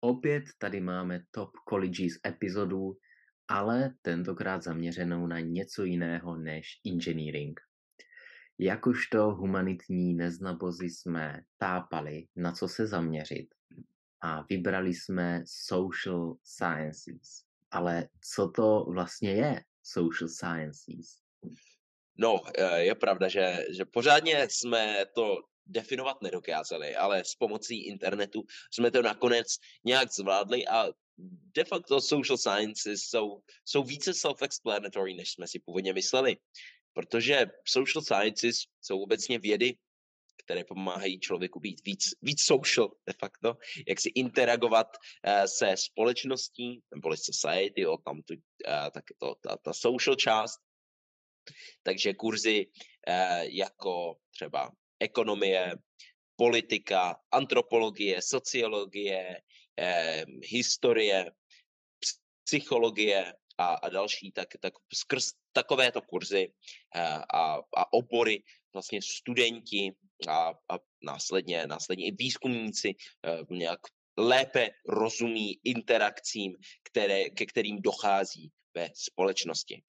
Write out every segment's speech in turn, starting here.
Opět tady máme Top Colleges epizodu, ale tentokrát zaměřenou na něco jiného než engineering. Jakožto humanitní neznabozy jsme tápali, na co se zaměřit a vybrali jsme social sciences. Ale co to vlastně je social sciences? No, eh, je pravda, že, že pořádně jsme to definovat nedokázali, ale s pomocí internetu jsme to nakonec nějak zvládli a de facto social sciences jsou, jsou více self-explanatory, než jsme si původně mysleli. Protože social sciences jsou obecně vědy, které pomáhají člověku být víc, víc social de facto, jak si interagovat uh, se společností, nebo society, o tam tu, uh, tak to, ta, ta social část. Takže kurzy uh, jako třeba ekonomie, politika, antropologie, sociologie, eh, historie, psychologie a, a další, tak, tak skrz takovéto kurzy eh, a, a obory vlastně studenti a, a následně, následně i výzkumníci eh, nějak lépe rozumí interakcím, které, ke kterým dochází ve společnosti.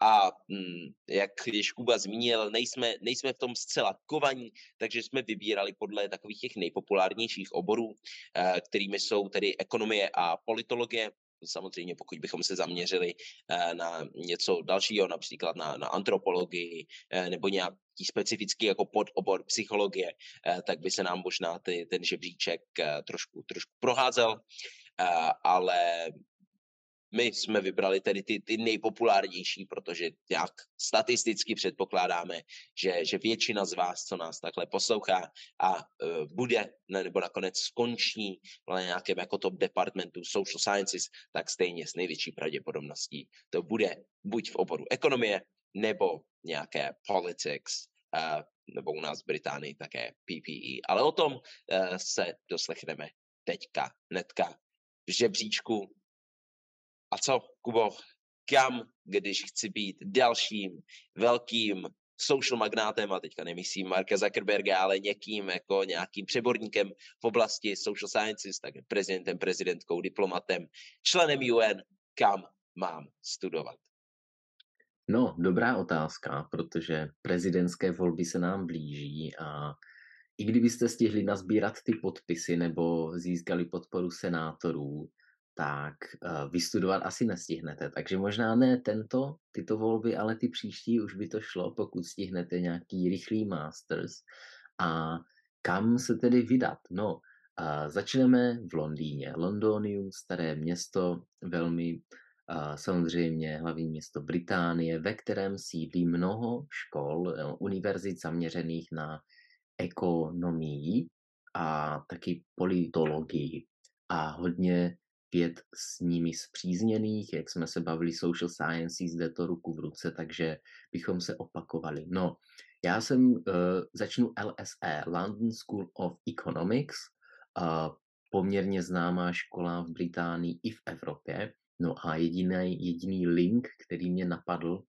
A hm, jak když Kuba zmínil, nejsme, nejsme v tom zcela kovaní, takže jsme vybírali podle takových těch nejpopulárnějších oborů, eh, kterými jsou tedy ekonomie a politologie. Samozřejmě, pokud bychom se zaměřili eh, na něco dalšího, například na, na antropologii eh, nebo nějaký specifický jako podobor psychologie, tak by se nám možná ty, ten žebříček trošku, trošku proházel. Ale my jsme vybrali tedy ty, ty nejpopulárnější, protože jak statisticky předpokládáme, že, že většina z vás, co nás takhle poslouchá a uh, bude, ne, nebo nakonec skončí na nějakém jako top departmentu social sciences, tak stejně s největší pravděpodobností to bude buď v oboru ekonomie, nebo nějaké politics, uh, nebo u nás v Británii také PPE. Ale o tom uh, se doslechneme teďka, netka v žebříčku a co, Kubo, kam, když chci být dalším velkým social magnátem, a teďka nemyslím Marka Zuckerberga, ale někým jako nějakým přeborníkem v oblasti social sciences, tak prezidentem, prezidentkou, diplomatem, členem UN, kam mám studovat? No, dobrá otázka, protože prezidentské volby se nám blíží a i kdybyste stihli nazbírat ty podpisy nebo získali podporu senátorů, tak uh, vystudovat asi nestihnete. Takže možná ne tento, tyto volby, ale ty příští už by to šlo, pokud stihnete nějaký rychlý masters. A kam se tedy vydat? No, uh, začneme v Londýně. Londonium, staré město, velmi uh, samozřejmě hlavní město Británie, ve kterém sídlí mnoho škol, univerzit zaměřených na ekonomii a taky politologii a hodně pět s nimi zpřízněných, jak jsme se bavili social sciences, jde to ruku v ruce, takže bychom se opakovali. No, já jsem, uh, začnu LSE, London School of Economics, uh, poměrně známá škola v Británii i v Evropě. No a jediný, jediný link, který mě napadl,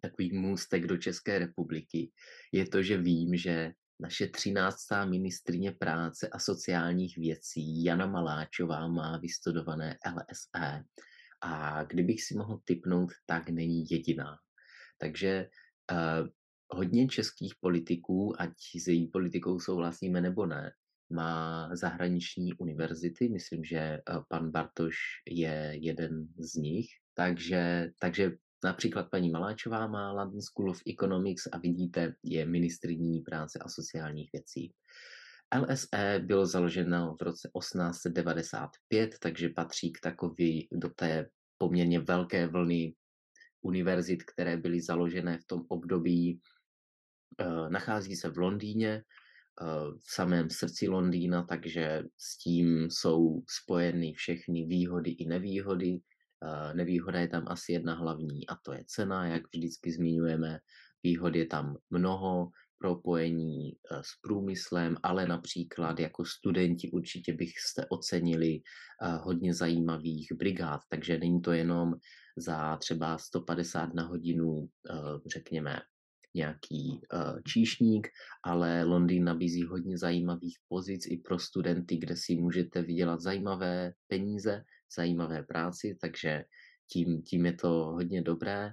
takový můstek do České republiky, je to, že vím, že naše třináctá ministrině práce a sociálních věcí Jana Maláčová má vystudované LSE a kdybych si mohl typnout, tak není jediná. Takže uh, hodně českých politiků, ať s její politikou souhlasíme nebo ne, má zahraniční univerzity, myslím, že pan Bartoš je jeden z nich, takže, takže Například paní Maláčová má London School of Economics a vidíte, je ministriní práce a sociálních věcí. LSE bylo založeno v roce 1895, takže patří k takový do té poměrně velké vlny univerzit, které byly založené v tom období. Eh, nachází se v Londýně, eh, v samém srdci Londýna, takže s tím jsou spojeny všechny výhody i nevýhody. Nevýhoda je tam asi jedna hlavní a to je cena, jak vždycky zmiňujeme. Výhod je tam mnoho, propojení eh, s průmyslem, ale například jako studenti určitě byste ocenili eh, hodně zajímavých brigád, takže není to jenom za třeba 150 na hodinu, eh, řekněme, nějaký číšník, ale Londýn nabízí hodně zajímavých pozic i pro studenty, kde si můžete vydělat zajímavé peníze, zajímavé práci, takže tím, tím je to hodně dobré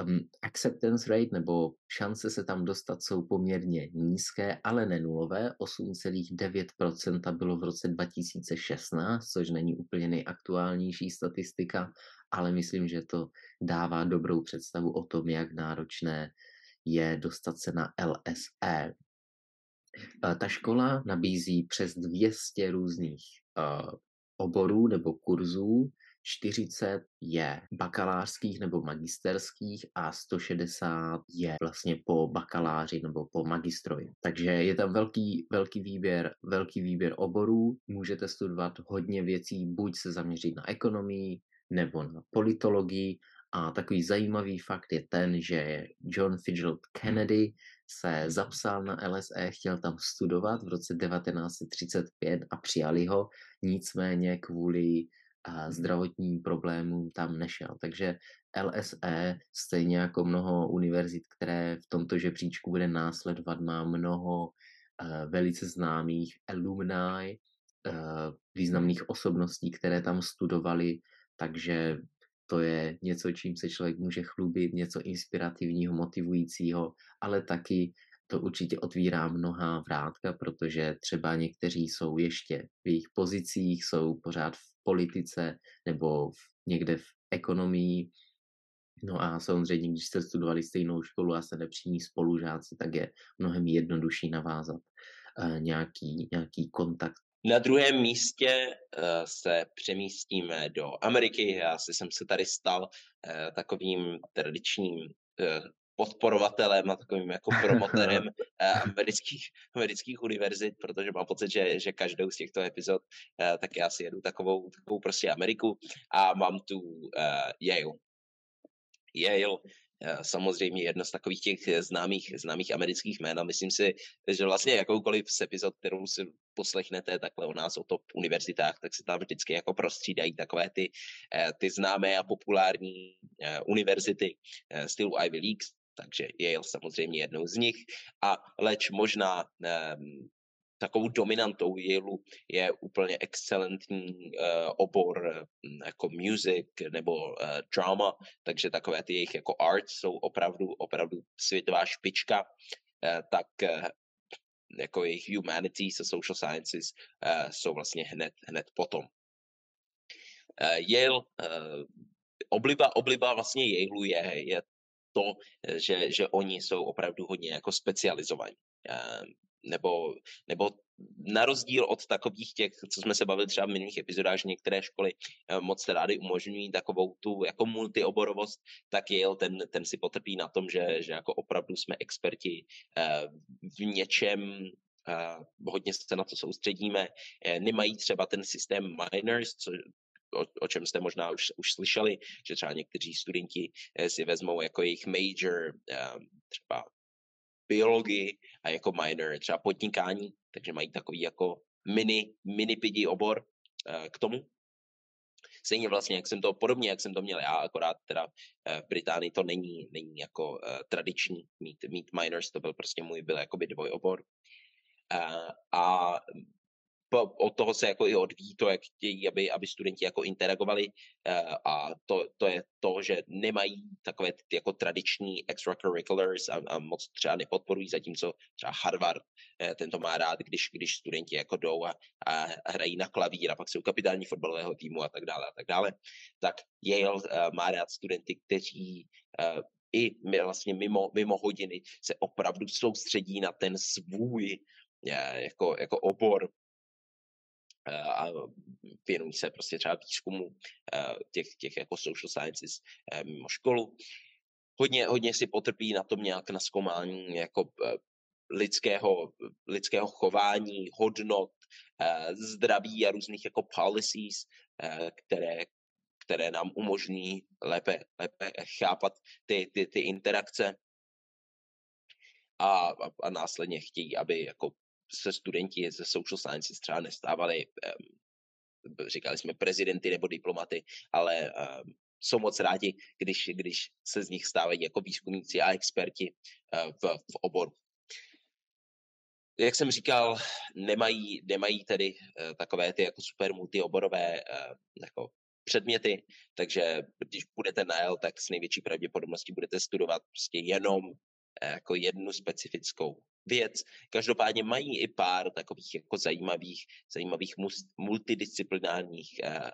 um, acceptance rate nebo šance se tam dostat jsou poměrně nízké, ale ne nulové. 8,9% bylo v roce 2016, což není úplně nejaktuálnější statistika, ale myslím, že to dává dobrou představu o tom, jak náročné je dostat se na LSE. Ta škola nabízí přes 200 různých uh, oborů nebo kurzů, 40 je bakalářských nebo magisterských a 160 je vlastně po bakaláři nebo po magistrovi. Takže je tam velký, velký, výběr, velký výběr oborů, můžete studovat hodně věcí, buď se zaměřit na ekonomii nebo na politologii a takový zajímavý fakt je ten, že John Fitzgerald Kennedy se zapsal na LSE, chtěl tam studovat v roce 1935 a přijali ho, nicméně kvůli a zdravotním problémům tam nešel. Takže LSE, stejně jako mnoho univerzit, které v tomto žebříčku bude následovat, má mnoho uh, velice známých alumni, uh, významných osobností, které tam studovali, takže to je něco, čím se člověk může chlubit, něco inspirativního, motivujícího, ale taky to určitě otvírá mnohá vrátka, protože třeba někteří jsou ještě v jejich pozicích, jsou pořád v politice nebo v, někde v ekonomii. No a samozřejmě, když jste studovali stejnou školu a se nepřímí spolužáci, tak je mnohem jednodušší navázat uh, nějaký, nějaký kontakt. Na druhém místě uh, se přemístíme do Ameriky. Já si jsem se tady stal uh, takovým tradičním uh, podporovatelem a takovým jako promotorem eh, amerických, amerických univerzit, protože mám pocit, že, že každou z těchto epizod eh, tak já si jedu takovou, takovou prostě Ameriku a mám tu Yale. Yale samozřejmě jedno z takových těch známých, známých amerických jmén a myslím si, že vlastně jakoukoliv z epizod, kterou si poslechnete takhle o nás, o top univerzitách, tak se tam vždycky jako prostřídají takové ty, ty známé a populární univerzity stylu Ivy Leagues, takže Yale samozřejmě jednou z nich. A leč možná um, takovou dominantou Yale je úplně excelentní uh, obor um, jako music nebo uh, drama, takže takové ty jejich jako art jsou opravdu, opravdu světová špička, uh, tak uh, jako jejich humanities a social sciences uh, jsou vlastně hned, hned potom. Uh, Yale, uh, obliba, obliba vlastně Yale je, je to, že, že oni jsou opravdu hodně jako specializovaní. Nebo, nebo na rozdíl od takových těch, co jsme se bavili třeba v minulých epizodách, že některé školy eh, moc rády umožňují takovou tu jako multioborovost, tak Yale ten, ten si potrpí na tom, že, že jako opravdu jsme experti eh, v něčem, eh, hodně se na to soustředíme, nemají třeba ten systém minors, co, o, o čem jste možná už, už slyšeli, že třeba někteří studenti si vezmou jako jejich major třeba biologii a jako minor třeba podnikání, takže mají takový jako mini, mini pidi obor uh, k tomu. Stejně vlastně, jak jsem to, podobně, jak jsem to měl já, akorát teda uh, v Británii to není, není jako uh, tradiční mít, mít minors, to byl prostě můj, byl jakoby dvojobor. Uh, od toho se jako i odvíjí to, jak chtějí, aby, aby studenti jako interagovali eh, a to, to je to, že nemají takové ty jako tradiční extracurriculars a, a moc třeba nepodporují, zatímco třeba Harvard tento má rád, když, když studenti jako jdou a, a hrají na klavír a pak jsou kapitální fotbalového týmu a tak dále a tak dále, tak Yale eh, má rád studenty, kteří i vlastně mimo, mimo hodiny se opravdu soustředí na ten svůj jako, jako obor a věnují se prostě třeba výzkumu eh, těch, těch jako social sciences eh, mimo školu. Hodně, hodně si potrpí na tom nějak na zkoumání jako lidského, lidského chování, hodnot, zdraví a různých jako policies, které, které nám umožní lépe, lépe chápat ty, ty, ty interakce a, a, a následně chtějí, aby jako se studenti ze social sciences třeba nestávali, říkali jsme prezidenty nebo diplomaty, ale jsou moc rádi, když, když se z nich stávají jako výzkumníci a experti uh, v, v oboru. Jak jsem říkal, nemají, nemají tedy uh, takové ty jako super multioborové uh, jako předměty, takže když budete na L, tak s největší pravděpodobností budete studovat prostě jenom jako jednu specifickou věc. Každopádně mají i pár takových jako zajímavých, zajímavých multidisciplinárních uh,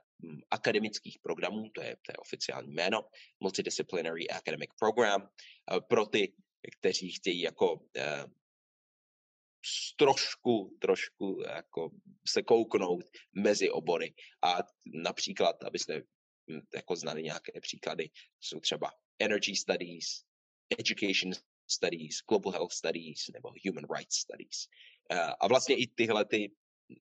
akademických programů, to je, to je oficiální jméno, Multidisciplinary Academic Program, uh, pro ty, kteří chtějí jako uh, trošku, trošku jako se kouknout mezi obory. A například, abyste hm, jako znali nějaké příklady, jsou třeba Energy Studies, Education Studies, Global Health Studies nebo Human Rights Studies. Eh, a vlastně i tyhle, ty,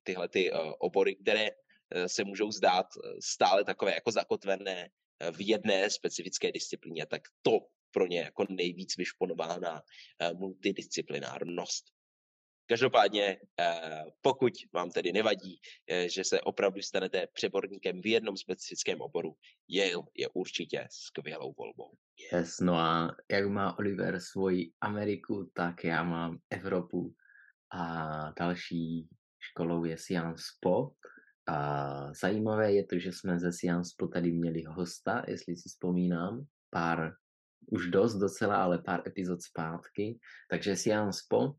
tyhle ty eh, obory, které eh, se můžou zdát stále takové jako zakotvené v jedné specifické disciplíně, tak to pro ně jako nejvíc vyšponová na multidisciplinárnost. Každopádně, pokud vám tedy nevadí, že se opravdu stanete přeborníkem v jednom specifickém oboru, Yale je určitě skvělou volbou. Yes, no a jak má Oliver svoji Ameriku, tak já mám Evropu a další školou je Sciences Po. A zajímavé je to, že jsme ze Sciences Po tady měli hosta, jestli si vzpomínám, pár, už dost docela, ale pár epizod zpátky. Takže Sciences Po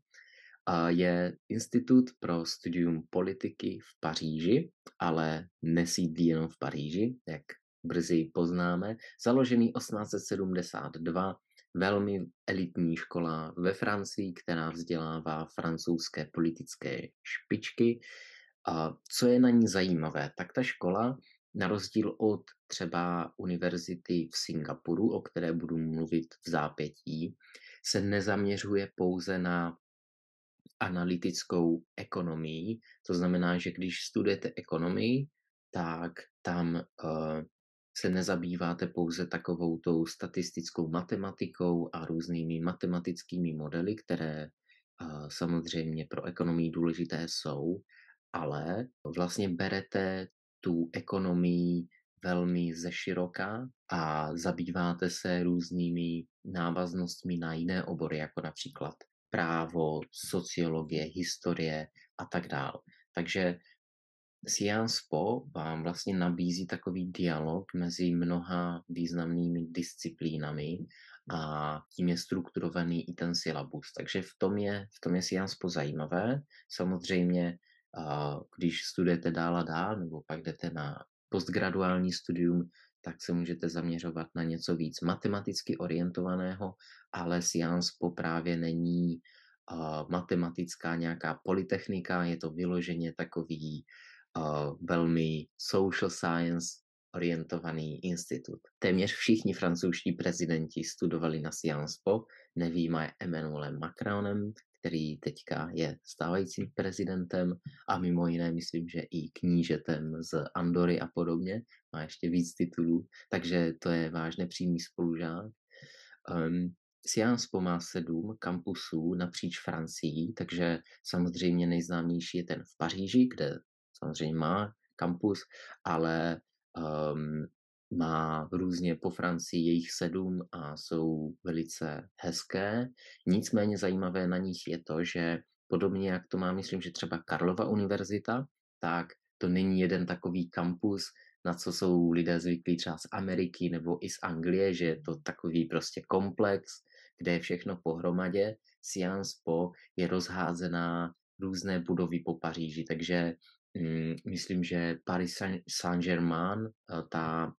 je Institut pro studium politiky v Paříži, ale nesídlí jenom v Paříži, jak brzy poznáme, založený 1872, velmi elitní škola ve Francii, která vzdělává francouzské politické špičky. A co je na ní zajímavé, tak ta škola, na rozdíl od třeba univerzity v Singapuru, o které budu mluvit v zápětí, se nezaměřuje pouze na analytickou ekonomii. To znamená, že když studujete ekonomii, tak tam uh, se nezabýváte pouze takovou tou statistickou matematikou a různými matematickými modely, které uh, samozřejmě pro ekonomii důležité jsou, ale vlastně berete tu ekonomii velmi ze široka a zabýváte se různými návaznostmi na jiné obory, jako například právo, sociologie, historie a tak dále. Takže Sciences Po vám vlastně nabízí takový dialog mezi mnoha významnými disciplínami a tím je strukturovaný i ten syllabus. Takže v tom je, v tom je Sciences Po zajímavé. Samozřejmě, když studujete dál a dál, nebo pak jdete na postgraduální studium, tak se můžete zaměřovat na něco víc matematicky orientovaného, ale Sciences Po právě není uh, matematická nějaká polytechnika, je to vyloženě takový uh, velmi social science orientovaný institut. Téměř všichni francouzští prezidenti studovali na Sciences Po, nevýjima Emmanuelem Macronem, který teďka je stávajícím prezidentem a mimo jiné myslím, že i knížetem z Andory a podobně, má ještě víc titulů, takže to je váš nepřímý spolužák. Um, Sciences Po má sedm kampusů napříč Francií, takže samozřejmě nejznámější je ten v Paříži, kde samozřejmě má kampus, ale um, má různě po Francii jejich sedm a jsou velice hezké. Nicméně zajímavé na nich je to, že podobně jak to má, myslím, že třeba Karlova univerzita, tak to není jeden takový kampus, na co jsou lidé zvyklí třeba z Ameriky nebo i z Anglie, že je to takový prostě komplex, kde je všechno pohromadě. Sciences Po je rozházená různé budovy po Paříži, takže mm, myslím, že Paris Saint-Germain, eh, ta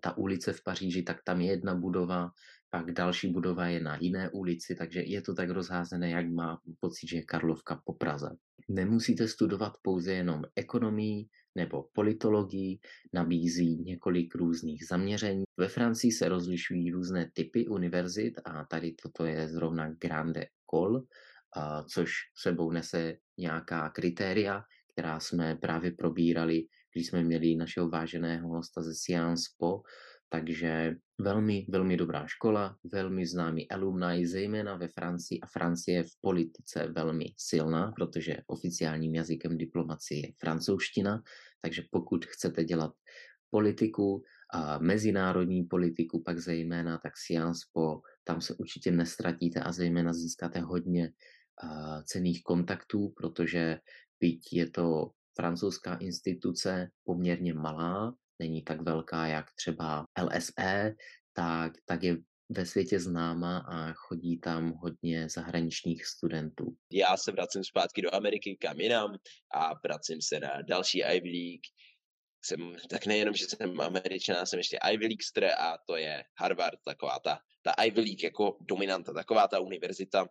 ta ulice v Paříži, tak tam je jedna budova, pak další budova je na jiné ulici, takže je to tak rozházené, jak má pocit, že je Karlovka po Praze. Nemusíte studovat pouze jenom ekonomii nebo politologii, nabízí několik různých zaměření. Ve Francii se rozlišují různé typy univerzit a tady toto je zrovna Grande École, což sebou nese nějaká kritéria, která jsme právě probírali když jsme měli našeho váženého hosta ze Sciences Po, takže velmi, velmi dobrá škola, velmi známý alumni, zejména ve Francii a Francie v politice velmi silná, protože oficiálním jazykem diplomacie je francouzština, takže pokud chcete dělat politiku, a mezinárodní politiku, pak zejména, tak Sciences Po, tam se určitě nestratíte a zejména získáte hodně uh, cených kontaktů, protože byť je to francouzská instituce poměrně malá, není tak velká jak třeba LSE, tak, tak je ve světě známa a chodí tam hodně zahraničních studentů. Já se vracím zpátky do Ameriky, kam jinam a vracím se na další Ivy League. Jsem, tak nejenom, že jsem američan, jsem ještě Ivy Leaguester a to je Harvard, taková ta, ta Ivy League jako dominanta, taková ta univerzita,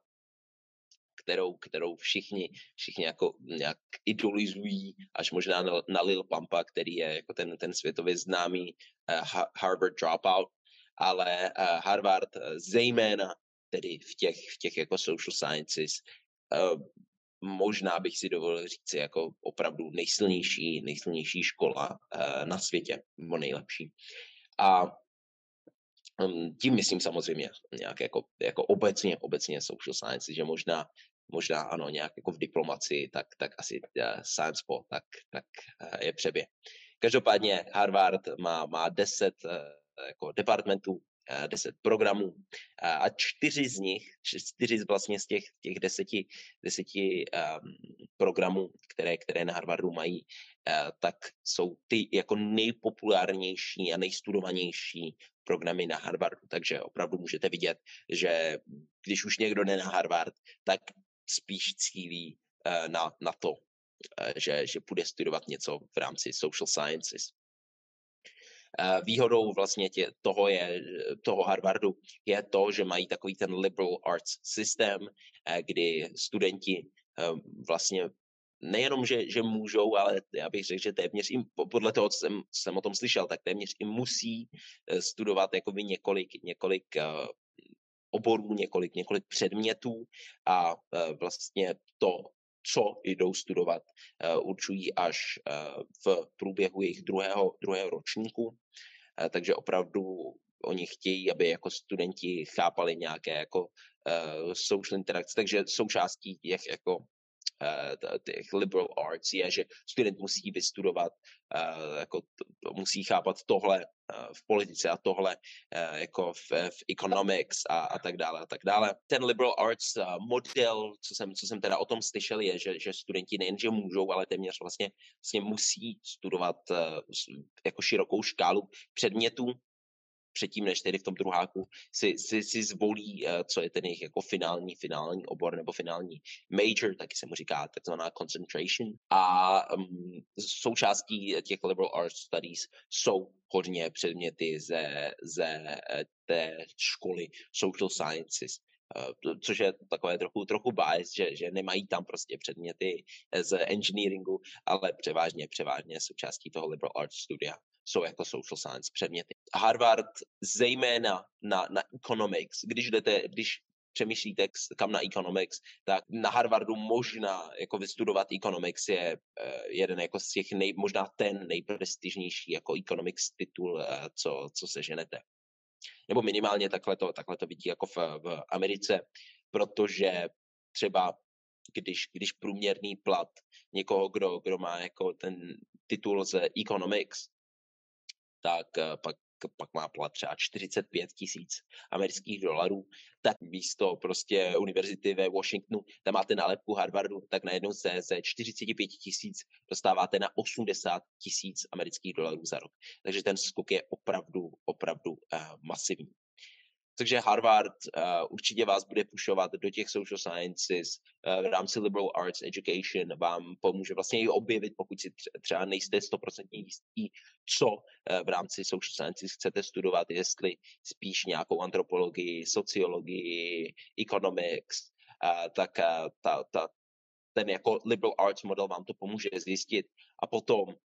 kterou, kterou všichni, všichni jako nějak idolizují, až možná na, na Lil Pampa, který je jako ten, ten světově známý uh, Harvard dropout, ale uh, Harvard uh, zejména tedy v těch, v těch jako social sciences uh, možná bych si dovolil říct jako opravdu nejsilnější, nejsilnější škola uh, na světě, nebo nejlepší. A tím myslím samozřejmě nějak jako, jako obecně, obecně social science, že možná možná ano, nějak jako v diplomaci, tak, tak asi uh, science po, tak, tak uh, je přebě. Každopádně Harvard má, má deset uh, jako departmentů, deset programů a čtyři z nich, čtyři vlastně z těch, těch deseti, deseti um, programů, které, které na Harvardu mají, uh, tak jsou ty jako nejpopulárnější a nejstudovanější programy na Harvardu. Takže opravdu můžete vidět, že když už někdo jde na Harvard, tak spíš cílí uh, na, na to, uh, že, že bude studovat něco v rámci social sciences. Uh, výhodou vlastně tě, toho, je, toho Harvardu je to, že mají takový ten liberal arts systém, uh, kdy studenti uh, vlastně nejenom, že, že můžou, ale já bych řekl, že téměř jim, podle toho, co jsem, jsem o tom slyšel, tak téměř i musí studovat jakoby několik, několik oborů, několik, několik předmětů a vlastně to, co jdou studovat, e, určují až e, v průběhu jejich druhého, druhého ročníku. Takže opravdu oni chtějí, aby jako studenti chápali nějaké jako social interakce, takže součástí těch jako těch liberal arts je, že student musí vystudovat, uh, jako musí chápat tohle uh, v politice a tohle jako v, v economics a, a tak dále a tak dále. Ten liberal arts model, co jsem, co jsem teda o tom slyšel, je, že, že studenti nejenže můžou, ale téměř vlastně, vlastně musí studovat jako širokou škálu předmětů, předtím, než tedy v tom druháku si, si, si zvolí, eh, co je ten jejich jako finální, finální obor nebo finální major, taky se mu říká takzvaná concentration. A um, součástí těch liberal arts studies jsou hodně předměty ze, ze eh, té školy social sciences, Uh, což je takové trochu, trochu bias, že, že nemají tam prostě předměty z engineeringu, ale převážně, převážně součástí toho liberal arts studia jsou jako social science předměty. Harvard zejména na, na economics, když jdete, když přemýšlíte kam na economics, tak na Harvardu možná jako vystudovat economics je uh, jeden jako z těch nej, možná ten nejprestižnější jako economics titul, uh, co, co se ženete. Nebo minimálně takhle to, takhle to vidí jako v, v Americe, protože třeba když, když průměrný plat někoho, kdo, kdo má jako ten titul z economics, tak eh, pak pak má plat třeba 45 tisíc amerických dolarů, tak místo prostě univerzity ve Washingtonu, tam máte nálepku Harvardu, tak najednou se ze 45 tisíc dostáváte na 80 tisíc amerických dolarů za rok. Takže ten skok je opravdu, opravdu uh, masivní. Takže Harvard uh, určitě vás bude pušovat do těch social sciences uh, v rámci liberal arts education, vám pomůže vlastně i objevit, pokud si třeba nejste 100% jistí, co uh, v rámci social sciences chcete studovat, jestli spíš nějakou antropologii, sociologii, economics, uh, tak uh, ta, ta, ten jako liberal arts model vám to pomůže zjistit. A potom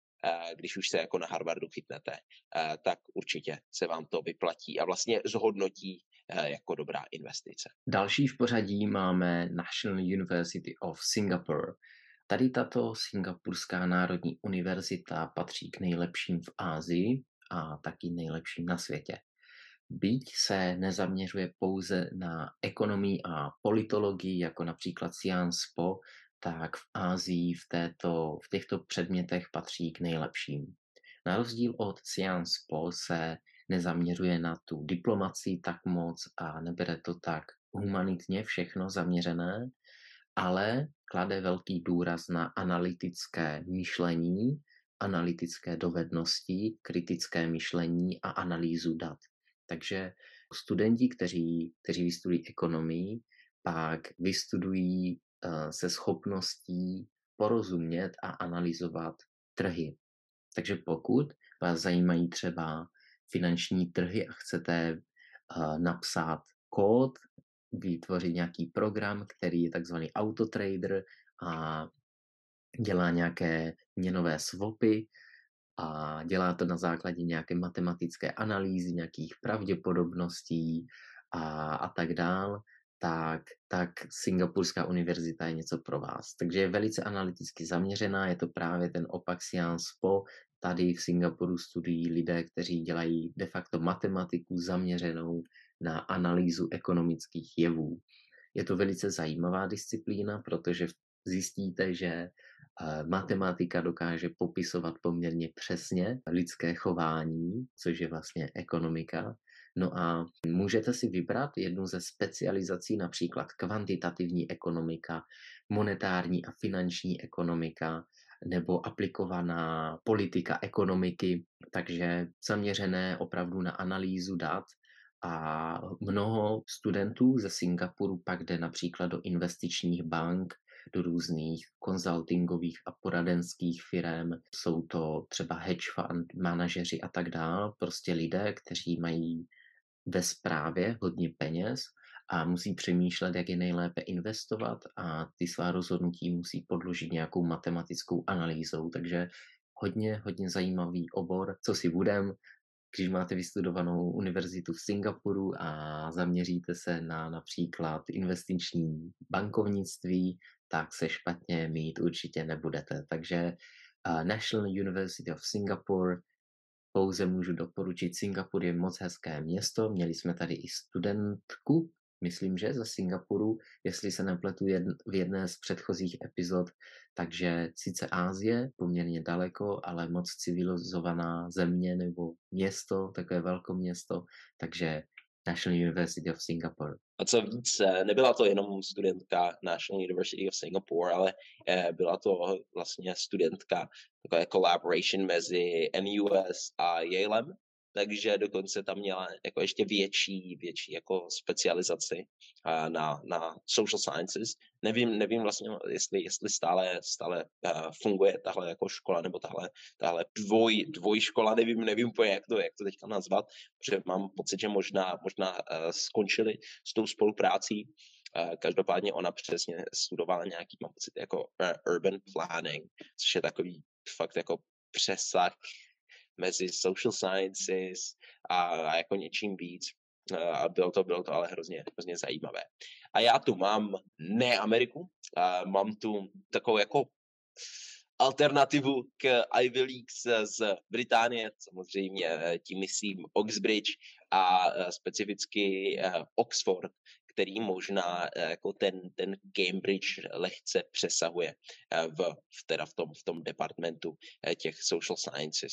když už se jako na Harvardu chytnete, eh, tak určitě se vám to vyplatí a vlastně zhodnotí eh, jako dobrá investice. Další v pořadí máme National University of Singapore Tady tato Singapurská národní univerzita patří k nejlepším v Ázii a taky nejlepším na světě. Byť se nezaměřuje pouze na ekonomii a politologii, jako například Sciences Po, tak v Ázii v, této, v těchto předmětech patří k nejlepším. Na rozdíl od Sciences Po se nezaměřuje na tu diplomaci tak moc a nebere to tak humanitně všechno zaměřené, ale klade velký důraz na analytické myšlení, analytické dovednosti, kritické myšlení a analýzu dat. Takže studenti, kteří, kteří vystudují ekonomii, pak vystudují se schopností porozumět a analyzovat trhy. Takže pokud vás zajímají třeba finanční trhy a chcete uh, napsat kód, vytvořit nějaký program, který je takzvaný autotrader a dělá nějaké měnové swapy a dělá to na základě nějaké matematické analýzy, nějakých pravděpodobností a, a tak dál, tak, tak Singapurská univerzita je něco pro vás. Takže je velice analyticky zaměřená, je to právě ten opak Sciences Po, Tady v Singapuru studují lidé, kteří dělají de facto matematiku zaměřenou na analýzu ekonomických jevů. Je to velice zajímavá disciplína, protože zjistíte, že eh, matematika dokáže popisovat poměrně přesně lidské chování, což je vlastně ekonomika. No a můžete si vybrat jednu ze specializací, například kvantitativní ekonomika, monetární a finanční ekonomika, nebo aplikovaná politika ekonomiky, takže zaměřené opravdu na analýzu dat a mnoho studentů ze Singapuru pak jde například do investičních bank, do různých konzultingových a poradenských firm. Jsou to třeba hedge fund manažeři a tak dále, prostě lidé, kteří mají ve správě hodně peněz a musí přemýšlet, jak je nejlépe investovat a ty svá rozhodnutí musí podložit nějakou matematickou analýzou. Takže hodně, hodně zajímavý obor, co si budem, když máte vystudovanou univerzitu v Singapuru a zaměříte se na například investiční bankovnictví, tak se špatně mít určitě nebudete. Takže uh, National University of Singapore pouze můžu doporučit. Singapur je moc hezké město. Měli jsme tady i studentku, myslím, že ze Singapuru, jestli se nepletu jedn, v jedné z předchozích epizod, takže sice Ázie, poměrně daleko, ale moc civilizovaná země nebo město, takové velkoměsto, takže National University of Singapore. A co víc, eh, nebyla to jenom studentka National University of Singapore, ale eh, byla to vlastně studentka takové collaboration mezi NUS a Yalem, takže dokonce tam měla jako ještě větší, větší jako specializaci na, na social sciences. Nevím, nevím vlastně, jestli, jestli stále, stále funguje tahle jako škola, nebo tahle, tahle dvoj, dvojškola, nevím, nevím úplně, jak to, jak to teďka nazvat, protože mám pocit, že možná, možná skončili s tou spoluprácí. Každopádně ona přesně studovala nějaký, mám pocit, jako urban planning, což je takový fakt jako přesah mezi social sciences a, jako něčím víc. A bylo to, bylo to ale hrozně, hrozně zajímavé. A já tu mám ne Ameriku, a mám tu takovou jako alternativu k Ivy League z Británie, samozřejmě eh, tím myslím Oxbridge a eh, specificky eh, Oxford, který možná eh, jako ten, ten Cambridge lehce přesahuje eh, v, v, teda v, tom, v tom departmentu eh, těch social sciences.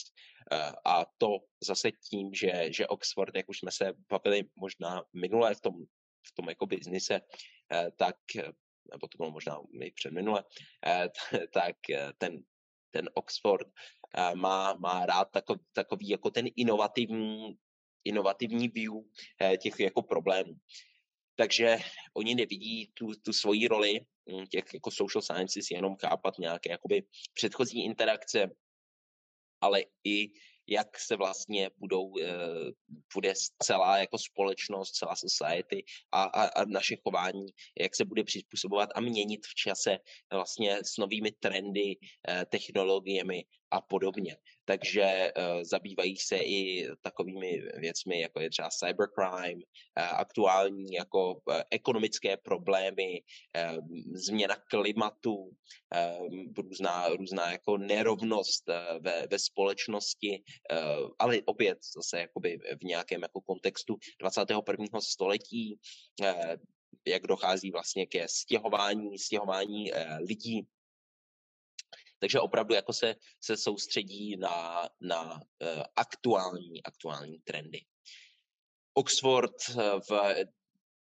A to zase tím, že, že Oxford, jak už jsme se bavili možná minulé v tom, v tom jako biznise, tak nebo to bylo možná i předminule, tak ten, ten Oxford má, má rád takový, takový jako ten inovativní, inovativní view těch jako problémů. Takže oni nevidí tu, tu svoji roli hm, těch jako social sciences jenom chápat nějaké jakoby předchozí interakce, ale i jak se vlastně budou, eh, bude celá jako společnost, celá society a, a, a naše chování, jak se bude přizpůsobovat a měnit v čase vlastně s novými trendy, eh, technologiemi a podobně. Takže uh, zabývají se i takovými věcmi, jako je třeba cybercrime, uh, aktuální jako uh, ekonomické problémy, uh, změna klimatu, uh, různá, různá jako nerovnost uh, ve, ve společnosti, uh, ale opět zase jakoby v nějakém jako kontextu 21. století, uh, jak dochází vlastně ke stěhování, stěhování lidí takže opravdu jako se, se soustředí na, na uh, aktuální, aktuální trendy. Oxford uh, v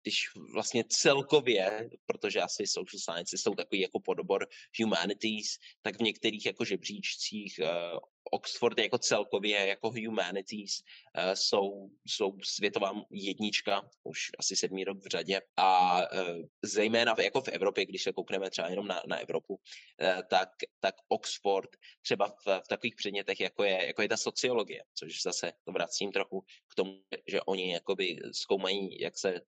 když vlastně celkově, protože asi social sciences jsou takový jako podobor humanities, tak v některých jako žebříčcích uh, Oxford jako celkově jako humanities uh, jsou, jsou světová jednička, už asi sedmý rok v řadě. A uh, zejména v, jako v Evropě, když se koukneme třeba jenom na, na Evropu, uh, tak, tak Oxford třeba v, v takových předmětech, jako je, jako je ta sociologie, což zase vracím trochu k tomu, že oni jakoby zkoumají, jak se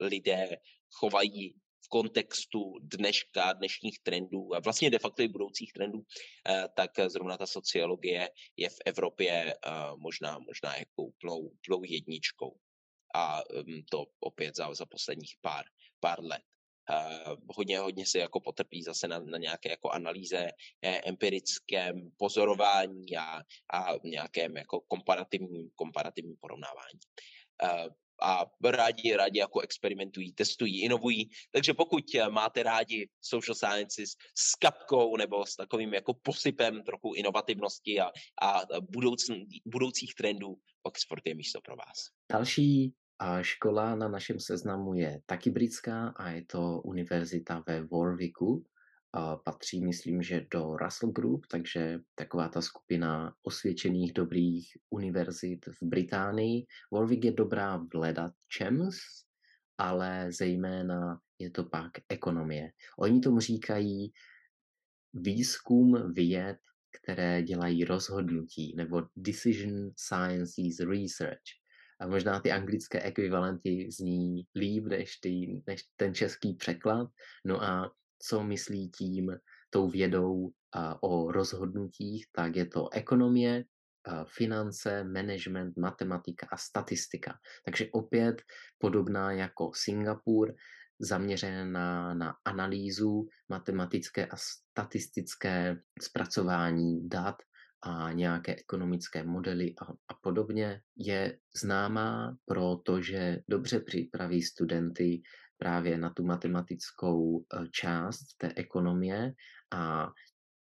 lidé chovají v kontextu dneška, dnešních trendů a vlastně de facto i budoucích trendů, eh, tak zrovna ta sociologie je v Evropě eh, možná, možná jako úplnou, úplnou jedničkou. A mm, to opět za, za posledních pár, pár let. Uh, hodně, hodně se jako potrpí zase na, na nějaké jako analýze, eh, empirickém pozorování a, a nějakém jako komparativním, komparativním porovnávání. Uh, a rádi, rádi jako experimentují, testují, inovují. Takže pokud eh, máte rádi social sciences s kapkou nebo s takovým jako posypem trochu inovativnosti a, a budouc, budoucích trendů, Oxford je místo pro vás. Další škola na našem seznamu je taky britská a je to univerzita ve Warwicku patří, myslím, že do Russell Group, takže taková ta skupina osvědčených dobrých univerzit v Británii. Warwick je dobrá v ledat čems, ale zejména je to pak ekonomie. Oni tomu říkají výzkum věd, které dělají rozhodnutí, nebo decision sciences research. A možná ty anglické ekvivalenty zní líp než, ty, než ten český překlad. No a co myslí tím tou vědou o rozhodnutích, tak je to ekonomie, finance, management, matematika a statistika. Takže opět podobná jako Singapur, zaměřená na analýzu, matematické a statistické zpracování dat a nějaké ekonomické modely a, a podobně, je známá proto, že dobře připraví studenty právě na tu matematickou eh, část té ekonomie a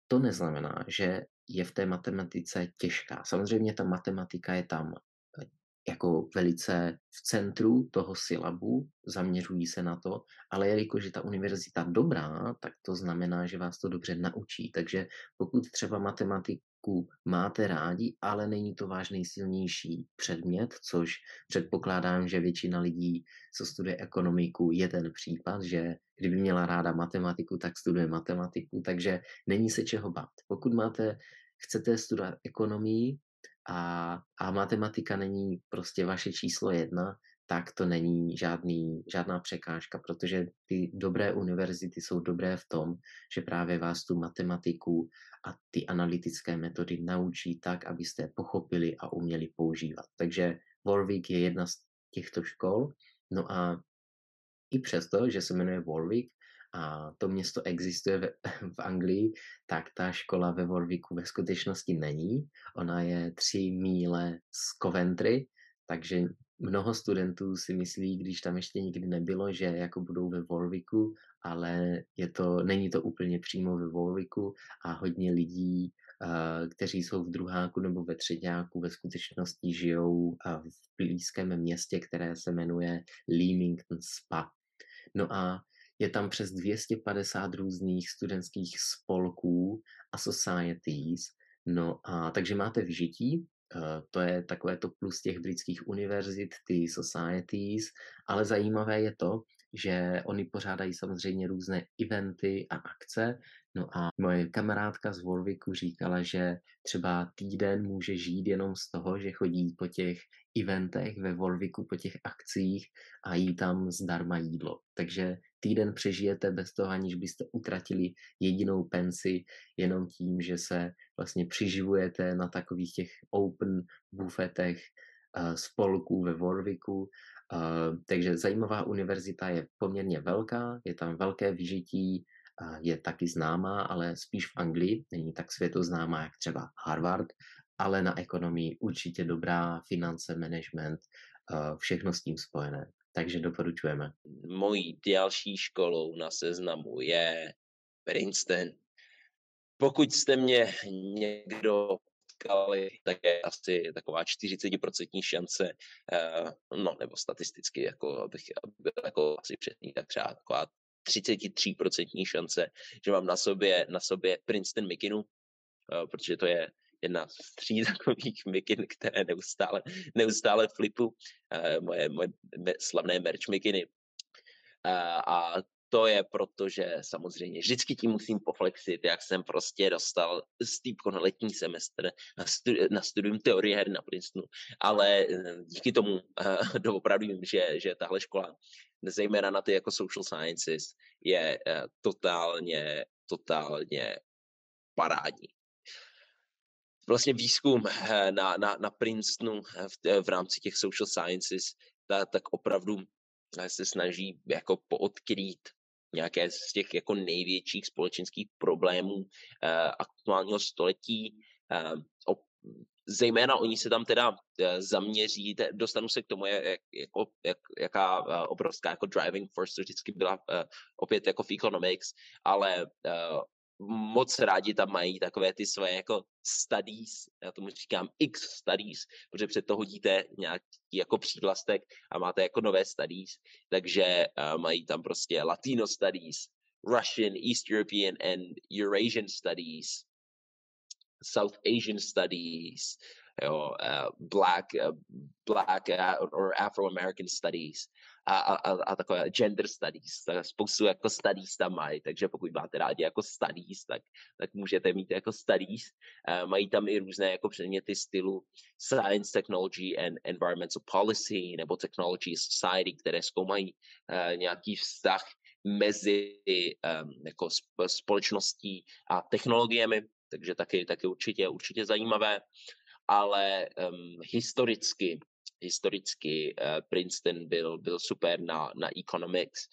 to neznamená, že je v té matematice těžká. Samozřejmě ta matematika je tam eh, jako velice v centru toho syllabu, zaměřují se na to, ale jelikož je ta univerzita dobrá, tak to znamená, že vás to dobře naučí. Takže pokud třeba matematik, matematiku máte rádi, ale není to váš nejsilnější předmět, což předpokládám, že většina lidí, co studuje ekonomiku, je ten případ, že kdyby měla ráda matematiku, tak studuje matematiku, takže není se čeho bát. Pokud máte, chcete studovat ekonomii a, a matematika není prostě vaše číslo jedna, tak to není žádný, žádná překážka, protože ty dobré univerzity jsou dobré v tom, že právě vás tu matematiku a ty analytické metody naučí tak, abyste je pochopili a uměli používat. Takže Warwick je jedna z těchto škol. No a i přesto, že se jmenuje Warwick a to město existuje v, Anglii, tak ta škola ve Warwicku ve skutečnosti není. Ona je tři míle z Coventry, takže mnoho studentů si myslí, když tam ještě nikdy nebylo, že jako budou ve Warwicku, ale je to, není to úplně přímo ve Warwicku a hodně lidí, uh, kteří jsou v druháku nebo ve třetíku, ve skutečnosti žijou uh, v blízkém městě, které se jmenuje Leamington Spa. No a je tam přes 250 různých studentských spolků a societies, no a takže máte vyžití, Eh, to je takové to plus těch britských univerzit, ty societies, ale zajímavé je to, že oni pořádají samozřejmě různé eventy a akce. No a moje kamarádka z Warwicku říkala, že třeba týden může žít jenom z toho, že chodí po těch eventech ve Warwicku, po těch akcích a jí tam zdarma jídlo. Takže týden přežijete bez toho, aniž byste utratili jedinou pensi, jenom tím, že se vlastně přiživujete na takových těch open bufetech uh, spolků ve Warwicku. Uh, takže zajímavá univerzita je poměrně velká, je tam velké vyžití, je taky známá, ale spíš v Anglii, není tak světoznámá jak třeba Harvard, ale na ekonomii určitě dobrá, finance, management, všechno s tím spojené takže doporučujeme. Mojí další školou na seznamu je Princeton. Pokud jste mě někdo potkali, tak je asi taková 40% šance, uh, no nebo statisticky, jako abych byl jako asi přesný, tak třeba taková 33% šance, že mám na sobě, na sobě Princeton Mikinu, uh, protože to je jedna z tří takových mikin, které neustále, neustále flipu, uh, moje, moje slavné merch mikiny. Uh, a to je proto, že samozřejmě vždycky tím musím poflexit, jak jsem prostě dostal stýpko na letní semestr na, studi- na studium teorie her na Princetonu, ale eh, díky tomu uh, doopravdy vím, že, že tahle škola, zejména na ty jako social sciences, je uh, totálně, totálně parádní. Vlastně výzkum eh, na, na, na Princetonu eh, v, eh, v rámci těch social sciences, tak, tak opravdu se snaží jako poodkrýt nějaké z těch jako největších společenských problémů uh, aktuálního století. O, zejména oni se tam teda uh, zaměří, dostanu se k tomu, jak, jako, jak, jaká obrovská jako driving force vždycky byla opět jako v economics, ale moc rádi tam mají takové ty své jako studies, já tomu říkám X studies, protože před to hodíte nějaký jako přívlastek a máte jako nové studies, takže uh, mají tam prostě Latino studies, Russian, East European and Eurasian studies, South Asian studies, jo, uh, black, uh, black uh, or Afro-American studies a, a, a takové gender studies, tak spoustu jako studies tam mají, takže pokud máte rádi jako studies, tak, tak můžete mít jako studies. Uh, mají tam i různé jako předměty stylu science, technology and environmental policy nebo technology society, které zkoumají uh, nějaký vztah mezi um, jako společností a technologiemi, takže taky, taky určitě, určitě zajímavé, ale um, historicky historicky uh, Princeton byl, byl super na, na economics.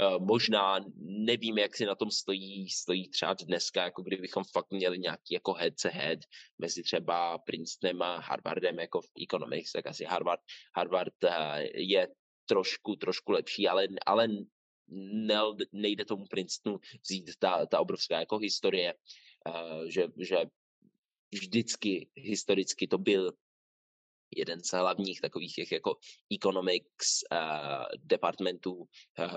Uh, možná nevím, jak si na tom stojí, stojí třeba dneska, jako kdybychom fakt měli nějaký jako head to head mezi třeba Princetonem a Harvardem jako v economics, tak asi Harvard, Harvard uh, je trošku, trošku lepší, ale, ale nejde tomu Princetonu vzít ta, ta obrovská jako historie, že, že vždycky historicky to byl jeden z hlavních takových těch jako economics uh, departmentů uh,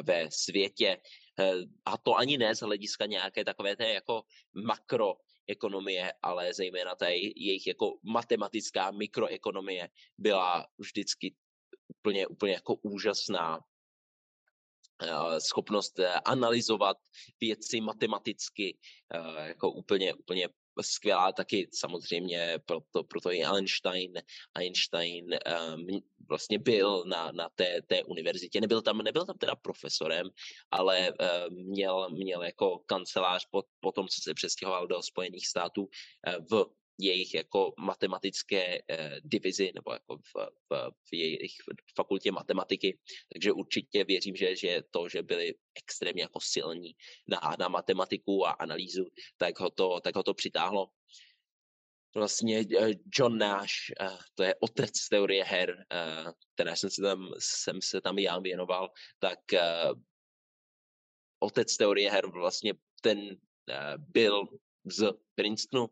ve světě. Uh, a to ani ne z hlediska nějaké takové té jako makroekonomie, ale zejména té jejich jako matematická mikroekonomie byla vždycky úplně, úplně jako úžasná schopnost analyzovat věci matematicky, jako úplně, úplně skvělá taky samozřejmě, proto, proto i Einstein, Einstein um, vlastně byl na, na té, té univerzitě, nebyl tam, nebyl tam teda profesorem, ale um, měl, měl jako kancelář po, po tom, co se přestěhoval do Spojených států uh, v jejich jako matematické eh, divizi nebo jako v, v, v jejich fakultě matematiky. Takže určitě věřím, že, že to, že byli extrémně jako silní na, na matematiku a analýzu, tak ho to, tak ho to přitáhlo. Vlastně eh, John Nash, eh, to je otec teorie her, eh, které jsem se tam, jsem se tam já věnoval, tak otec teorie her vlastně ten byl z Princetonu,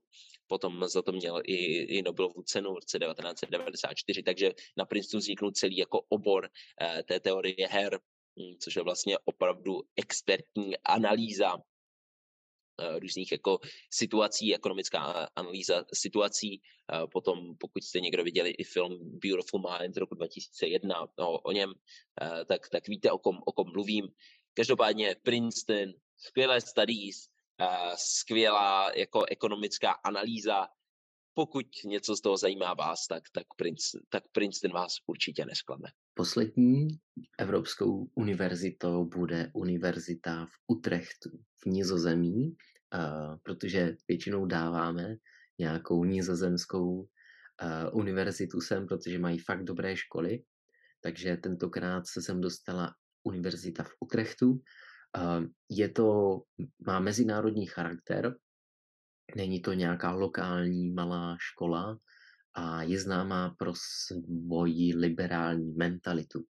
potom za to měl i, i Nobelovu cenu v roce 1994, takže na Princetonu vzniknul celý jako obor eh, té teorie her, hm, což je vlastně opravdu expertní analýza různých jako situací, ekonomická analýza situací. Potom, pokud jste někdo viděli i film Beautiful Mind z roku 2001 no, o něm, tak, tak víte, o kom, o kom mluvím. Každopádně Princeton, skvělé studies, skvělá jako ekonomická analýza. Pokud něco z toho zajímá vás, tak, tak, Princeton, tak Princeton vás určitě nesklame. Poslední evropskou univerzitou bude univerzita v Utrechtu v Nizozemí, protože většinou dáváme nějakou nizozemskou univerzitu sem, protože mají fakt dobré školy. Takže tentokrát se sem dostala univerzita v Utrechtu. Je to, má mezinárodní charakter, není to nějaká lokální malá škola a je známá pro svoji liberální mentalitu.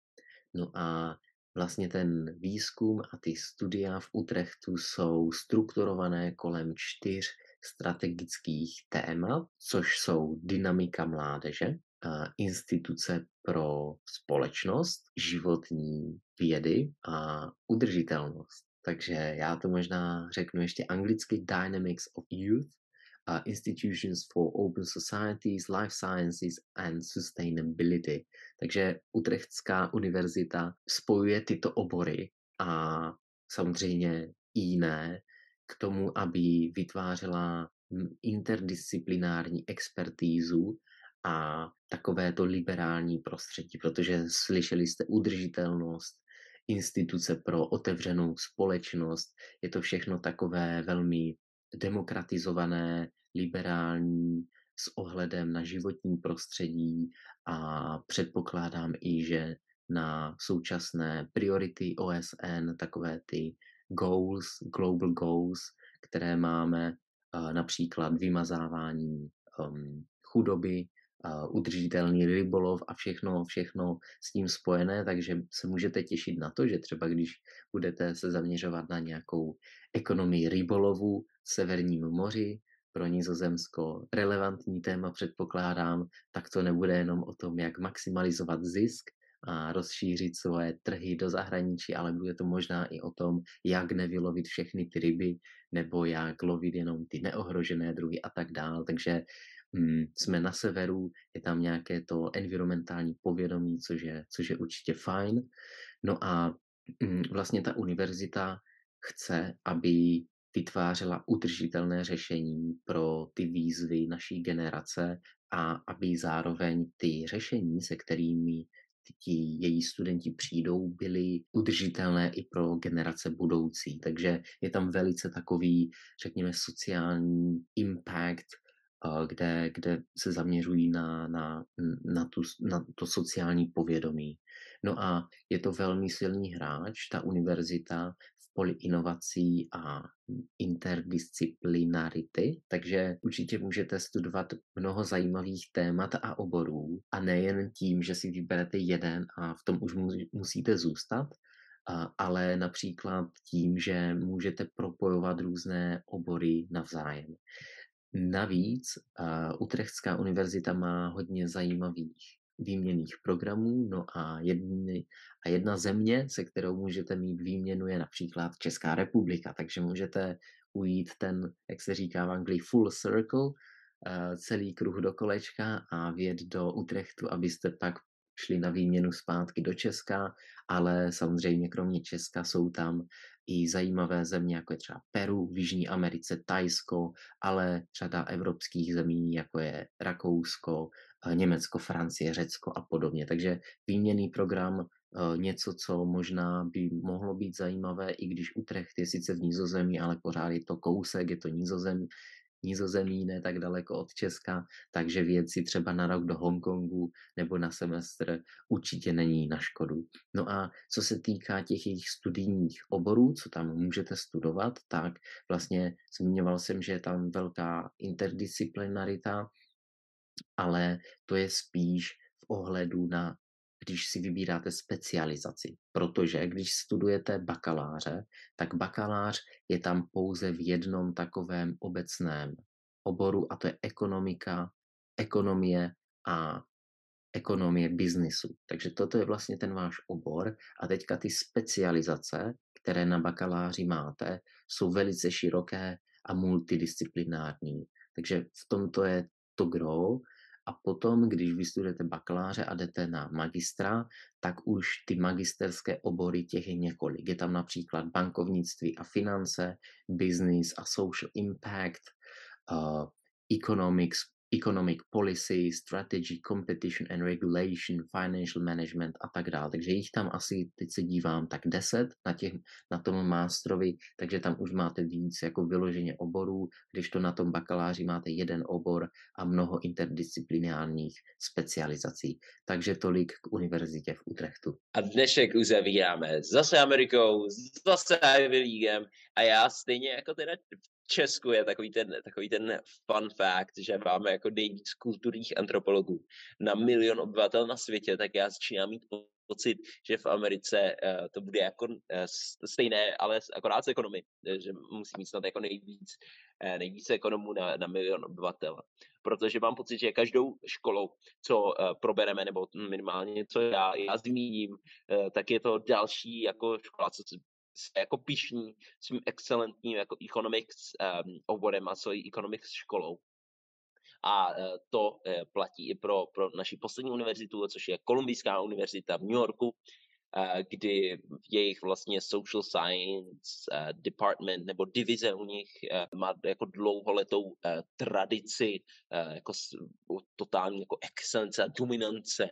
No a vlastně ten výzkum a ty studia v Utrechtu jsou strukturované kolem čtyř strategických témat, což jsou dynamika mládeže, instituce pro společnost, životní vědy a udržitelnost. Takže já to možná řeknu ještě anglicky Dynamics of Youth, uh, Institutions for Open Societies, Life Sciences and Sustainability. Takže Utrechtská univerzita spojuje tyto obory a samozřejmě i jiné k tomu, aby vytvářela interdisciplinární expertízu a takovéto liberální prostředí, protože slyšeli jste udržitelnost, instituce pro otevřenou společnost, je to všechno takové velmi demokratizované, liberální, s ohledem na životní prostředí a předpokládám i, že na současné priority OSN, takové ty goals, global goals, které máme, například vymazávání um, chudoby, udržitelný rybolov a všechno, všechno s tím spojené, takže se můžete těšit na to, že třeba když budete se zaměřovat na nějakou ekonomii rybolovu v Severním moři, pro Nizozemsko relevantní téma předpokládám, tak to nebude jenom o tom, jak maximalizovat zisk a rozšířit svoje trhy do zahraničí, ale bude to možná i o tom, jak nevylovit všechny ty ryby, nebo jak lovit jenom ty neohrožené druhy a tak dále. Takže jsme na severu, je tam nějaké to environmentální povědomí, což je, což je určitě fajn. No a mm, vlastně ta univerzita chce, aby vytvářela udržitelné řešení pro ty výzvy naší generace a aby zároveň ty řešení, se kterými ti její studenti přijdou, byly udržitelné i pro generace budoucí. Takže je tam velice takový, řekněme, sociální impact, kde, kde se zaměřují na, na, na, tu, na to sociální povědomí. No a je to velmi silný hráč, ta univerzita v poli inovací a interdisciplinarity, takže určitě můžete studovat mnoho zajímavých témat a oborů a nejen tím, že si vyberete jeden a v tom už musíte zůstat, ale například tím, že můžete propojovat různé obory navzájem. Navíc Utrechtská univerzita má hodně zajímavých výměných programů, no a, jedny, a jedna země, se kterou můžete mít výměnu, je například Česká republika, takže můžete ujít ten, jak se říká v Anglii, full circle, celý kruh do kolečka a vjet do Utrechtu, abyste pak šli na výměnu zpátky do Česka, ale samozřejmě kromě Česka jsou tam i zajímavé země, jako je třeba Peru v Jižní Americe, Tajsko, ale řada evropských zemí, jako je Rakousko, eh, Německo, Francie, Řecko a podobně. Takže výměný program eh, něco, co možná by mohlo být zajímavé, i když Utrecht je sice v Nízozemí, ale pořád je to kousek, je to Nízozemí, Nizozemí, ne tak daleko od Česka, takže věci třeba na rok do Hongkongu nebo na semestr určitě není na škodu. No a co se týká těch jejich studijních oborů, co tam můžete studovat, tak vlastně zmiňoval jsem, že je tam velká interdisciplinarita, ale to je spíš v ohledu na když si vybíráte specializaci. Protože když studujete bakaláře, tak bakalář je tam pouze v jednom takovém obecném oboru a to je ekonomika, ekonomie a ekonomie biznisu. Takže toto je vlastně ten váš obor a teďka ty specializace, které na bakaláři máte, jsou velice široké a multidisciplinární. Takže v tomto je to gro. A potom, když vystudujete bakaláře a jdete na magistra, tak už ty magisterské obory těch je několik. Je tam například bankovnictví a finance, business a social impact, uh, economics, economic policy, strategy, competition and regulation, financial management a tak dále. Takže jich tam asi, teď se dívám, tak 10 na, těch, na tom mástrovi, takže tam už máte víc jako vyloženě oborů, když to na tom bakaláři máte jeden obor a mnoho interdisciplinárních specializací. Takže tolik k univerzitě v Utrechtu. A dnešek uzavíráme zase Amerikou, zase Ivy a já stejně jako teda Česku je takový ten, takový ten fun fact, že máme jako nejvíc kulturních antropologů na milion obyvatel na světě, tak já začínám mít pocit, že v Americe uh, to bude jako uh, stejné, ale akorát z ekonomy, eh, že musí mít snad jako nejvíc, uh, nejvíc ekonomů na, na milion obyvatel. Protože mám pocit, že každou školou, co uh, probereme, nebo minimálně co já, já zmíním, uh, tak je to další jako škola, co jako pišní svým excelentním jako economics um, oborem a svojí economics školou. A uh, to uh, platí i pro, pro naši poslední univerzitu, což je Kolumbijská univerzita v New Yorku, uh, kdy jejich vlastně social science department nebo divize u nich má jako dlouholetou uh, tradici jako totální jako excelence a dominance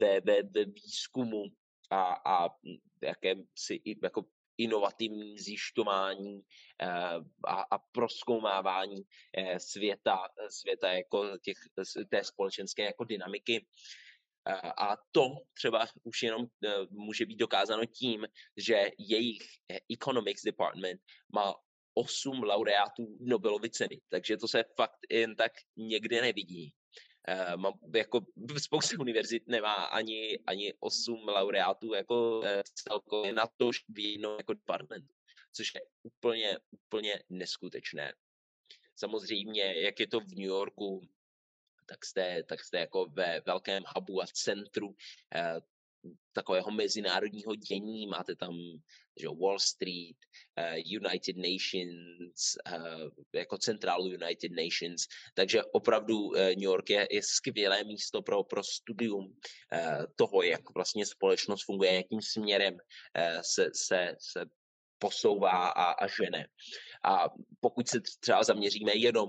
ve, ve, ve výzkumu a, a jakémsi jako inovativní zjišťování eh, a, a proskoumávání eh, světa, světa jako těch, té společenské jako dynamiky. Eh, a to třeba už jenom může být dokázáno tím, že jejich economics department má osm laureátů Nobelovy ceny. Takže to se fakt jen tak někde nevidí. Uh, mám, jako spousta univerzit nemá ani, ani 8 laureátů jako uh, celkově na to v jednom jako departmentu, což je úplně, úplně neskutečné. Samozřejmě, jak je to v New Yorku, tak jste, tak jste jako ve velkém hubu a centru uh, takového mezinárodního dění. Máte tam že Wall Street, uh, United Nations, uh, jako centrálu United Nations. Takže opravdu uh, New York je, je skvělé místo pro, pro studium toho, jak vlastně společnost funguje, jakým směrem se, se, se posouvá a, a žene. A pokud se třeba zaměříme jenom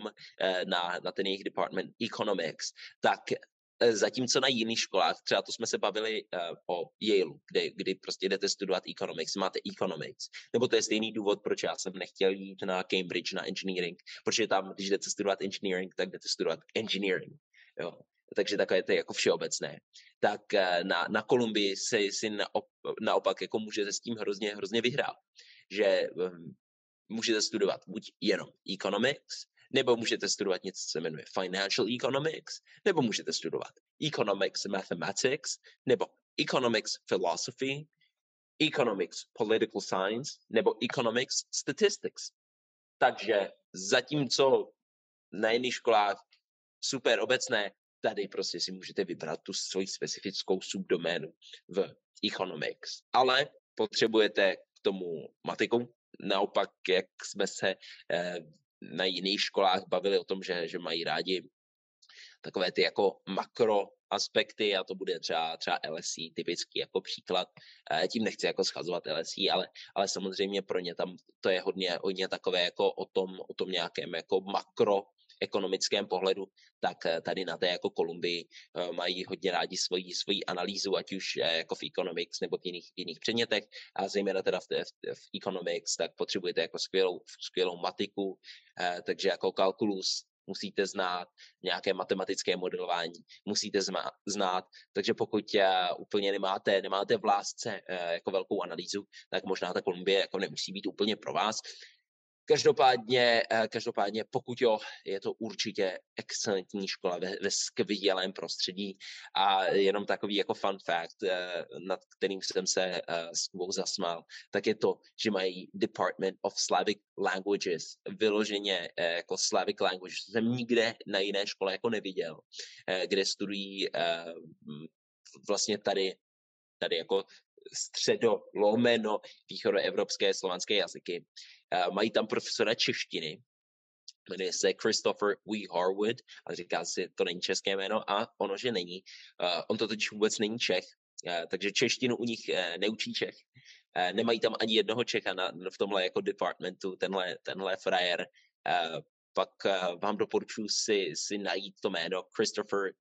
na, na ten jejich department economics, tak Eh, zatímco na jiných školách, třeba to jsme se bavili uh, o Yale, kde, kdy prostě jdete studovat economics, máte economics, nebo to je stejný důvod, proč já jsem nechtěl jít na Cambridge na engineering, protože tam, když jdete studovat engineering, tak jdete studovat engineering, jo. Takže takové to je jako všeobecné. Tak uh, na, na Kolumbii si, si naop, naopak jako můžete s tím hrozně, hrozně vyhrát, že um, můžete studovat buď jenom economics, nebo můžete studovat něco, co se jmenuje Financial Economics, nebo můžete studovat Economics Mathematics, nebo Economics Philosophy, Economics Political Science, nebo Economics Statistics. Takže zatímco na jiných školách super obecné, tady prostě si můžete vybrat tu svoji specifickou subdoménu v economics. Ale potřebujete k tomu matiku. Naopak, jak jsme se eh, na jiných školách bavili o tom, že, že mají rádi takové ty jako makro aspekty a to bude třeba, třeba LSI, typický jako příklad. Tím nechci jako schazovat LSI, ale, ale samozřejmě pro ně tam to je hodně, hodně takové jako o tom, o tom nějakém jako makro ekonomickém pohledu, tak eh, tady na té jako Kolumbii eh, mají hodně rádi svoji, svoji analýzu, ať už eh, jako v economics nebo v jiných, jiných předmětech a zejména teda v, v, v economics, tak potřebujete jako skvělou, skvělou matiku, takže jako kalkulus, musíte znát nějaké matematické modelování, musíte znát, takže pokud úplně nemáte, nemáte v lásce jako velkou analýzu, tak možná ta Kolumbie jako nemusí být úplně pro vás. Každopádně, eh, každopádně, pokud jo, je to určitě excelentní škola ve, ve skvělém prostředí. A jenom takový jako fun fact, eh, nad kterým jsem se eh, s Kubou zasmál, tak je to, že mají Department of Slavic Languages, vyloženě jako Slavic Languages, jsem nikde na jiné škole jako neviděl, kde studují vlastně tady, tady jako středo, lomeno, východoevropské slovanské jazyky. Mají tam profesora češtiny, jmenuje se Christopher We Harwood a říká si, to není české jméno a ono, že není. Uh, on to totiž vůbec není Čech, uh, takže češtinu u nich neučí Čech. Nemají tam ani jednoho Čecha na, v tomhle jako departmentu, tenhle, tenhle frajer. Pak vám doporučuji si, si najít to jméno Christopher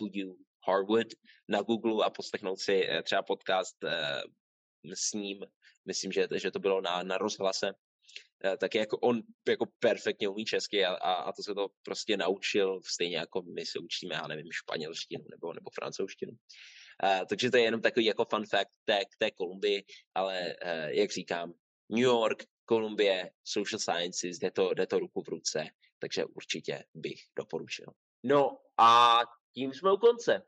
W. Harwood na Google a poslechnout si uh, třeba podcast uh, s ním. Myslím, že, že to bylo na, na rozhlase Eh, tak jako on jako perfektně umí česky a, a, a to se to prostě naučil stejně jako my se učíme, já nevím, španělštinu nebo, nebo francouzštinu. Uh, takže to je jenom takový jako fun fact té, té Kolumbii, ale uh, jak říkám, New York, Kolumbie, social sciences, jde to, jde to ruku v ruce, takže určitě bych doporučil. No a tím jsme u konce.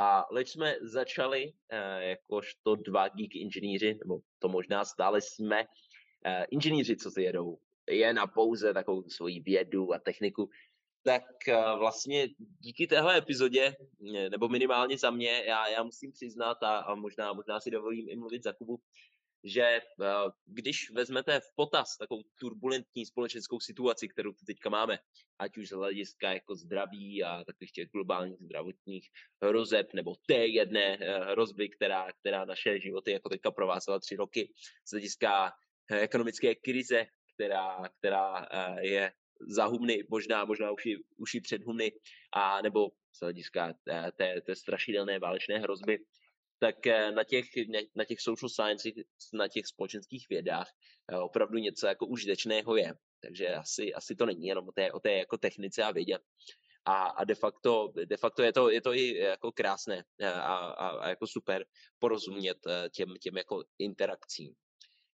A leč jsme začali uh, jakožto dva geek inženýři, nebo to možná stále jsme, uh, inženýři, co si jedou, je na pouze takovou svoji vědu a techniku, tak uh, vlastně díky téhle epizodě, eh, nebo minimálně za mě, já, já musím přiznat a, a možná, možná si dovolím i mluvit za Kubu, že uh, když vezmete v potaz takovou turbulentní společenskou situaci, kterou tu teďka máme, ať už z hlediska jako zdraví a takových těch globálních zdravotních hrozeb, nebo té jedné uh, hrozby, která, která naše životy jako teďka provázela tři roky, z hlediska Eh, ekonomické krize, která, která eh, je za humny, možná, možná už i, už i před humny, a nebo z hlediska té, té strašidelné válečné hrozby, tak eh, na těch, na těch social sciences, na těch společenských vědách opravdu něco jako užitečného je. Takže asi, asi to není jenom o té, o té jako technice a vědě. A, a de, facto, de facto je to, je to i jako krásné a, a, a jako super porozumět těm, těm jako interakcím.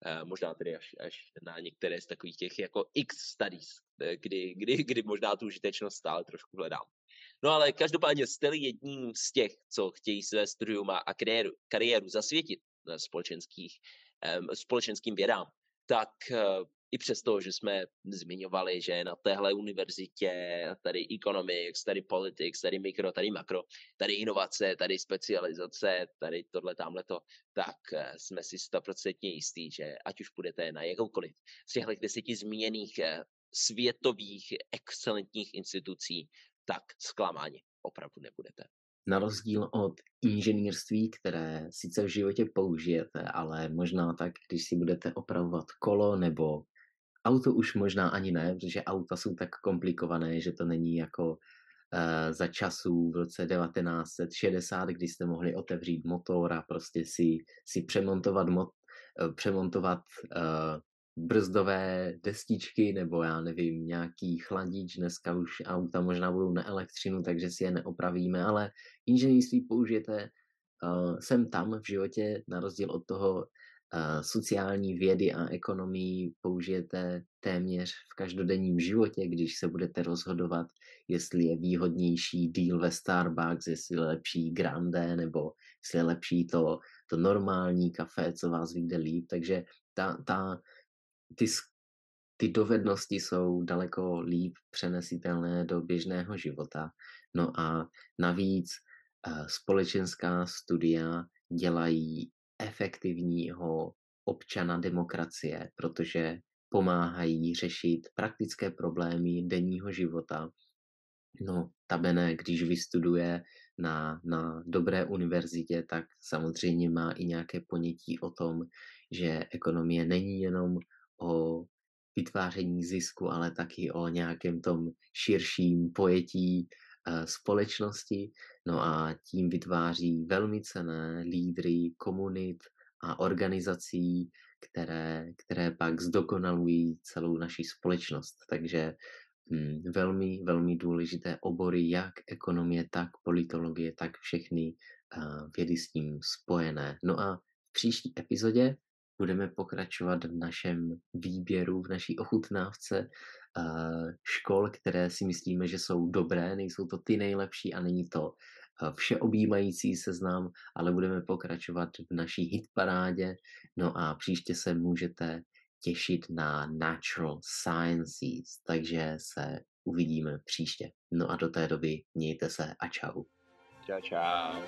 Eh, možná tedy až, až na některé z takových těch jako X studies, eh, kdy, kdy, kdy možná tu užitečnost stále trošku hledám. No ale každopádně jste jedním z těch, co chtějí své studium a kariéru, kariéru zasvětit na společenských, um, společenským vědám, tak uh, i přesto, že jsme zmiňovali, že na téhle univerzitě tady economics, tady politics, tady mikro, tady makro, tady inovace, tady specializace, tady tohle, tamhleto, tak eh, jsme si stoprocentně jistí, že ať už půjdete na jakoukoliv z těchto deseti zmíněných eh, světových excelentních institucí, tak zklamáni opravdu nebudete. Na rozdíl od inženýrství, které sice v životě použijete, ale možná tak, když si budete opravovat kolo nebo Auto už možná ani ne, protože auta jsou tak komplikované, že to není jako uh, za časů v roce 1960, kdy jste mohli otevřít motor a prostě si, si přemontovat, mo, uh, přemontovat uh, brzdové destičky nebo já nevím, nějaký chladič. Dneska už auta možná budou na elektřinu, takže si je neopravíme, ale inženýrství použijete uh, sem tam v životě, na rozdíl od toho sociální vědy a ekonomii použijete téměř v každodenním životě, když se budete rozhodovat, jestli je výhodnější deal ve Starbucks, jestli je lepší grande, nebo jestli je lepší to, to normální kafe, co vás vyjde líp. Takže ta, ta, ty, ty dovednosti jsou daleko líp přenesitelné do běžného života. No a navíc společenská studia dělají efektivního občana demokracie, protože pomáhají řešit praktické problémy denního života. No, tabene, když vystuduje na, na dobré univerzitě, tak samozřejmě má i nějaké ponětí o tom, že ekonomie není jenom o vytváření zisku, ale taky o nějakém tom širším pojetí Eh, společnosti, no a tím vytváří velmi cené lídry komunit a organizací, které, které pak zdokonalují celou naši společnost. Takže hm, velmi, velmi důležité obory, jak ekonomie, tak politologie, tak všechny uh, vědy s tím spojené. No a v příští epizodě budeme pokračovat v našem výběru, v naší ochutnávce Eh, škol, které si myslíme, že jsou dobré, nejsou to ty nejlepší a není to eh, všeobjímající seznam, ale budeme pokračovat v naší hitparádě. No a příště se můžete těšit na Natural Sciences, takže se uvidíme příště. No a do té doby mějte se a čau. Čau, čau.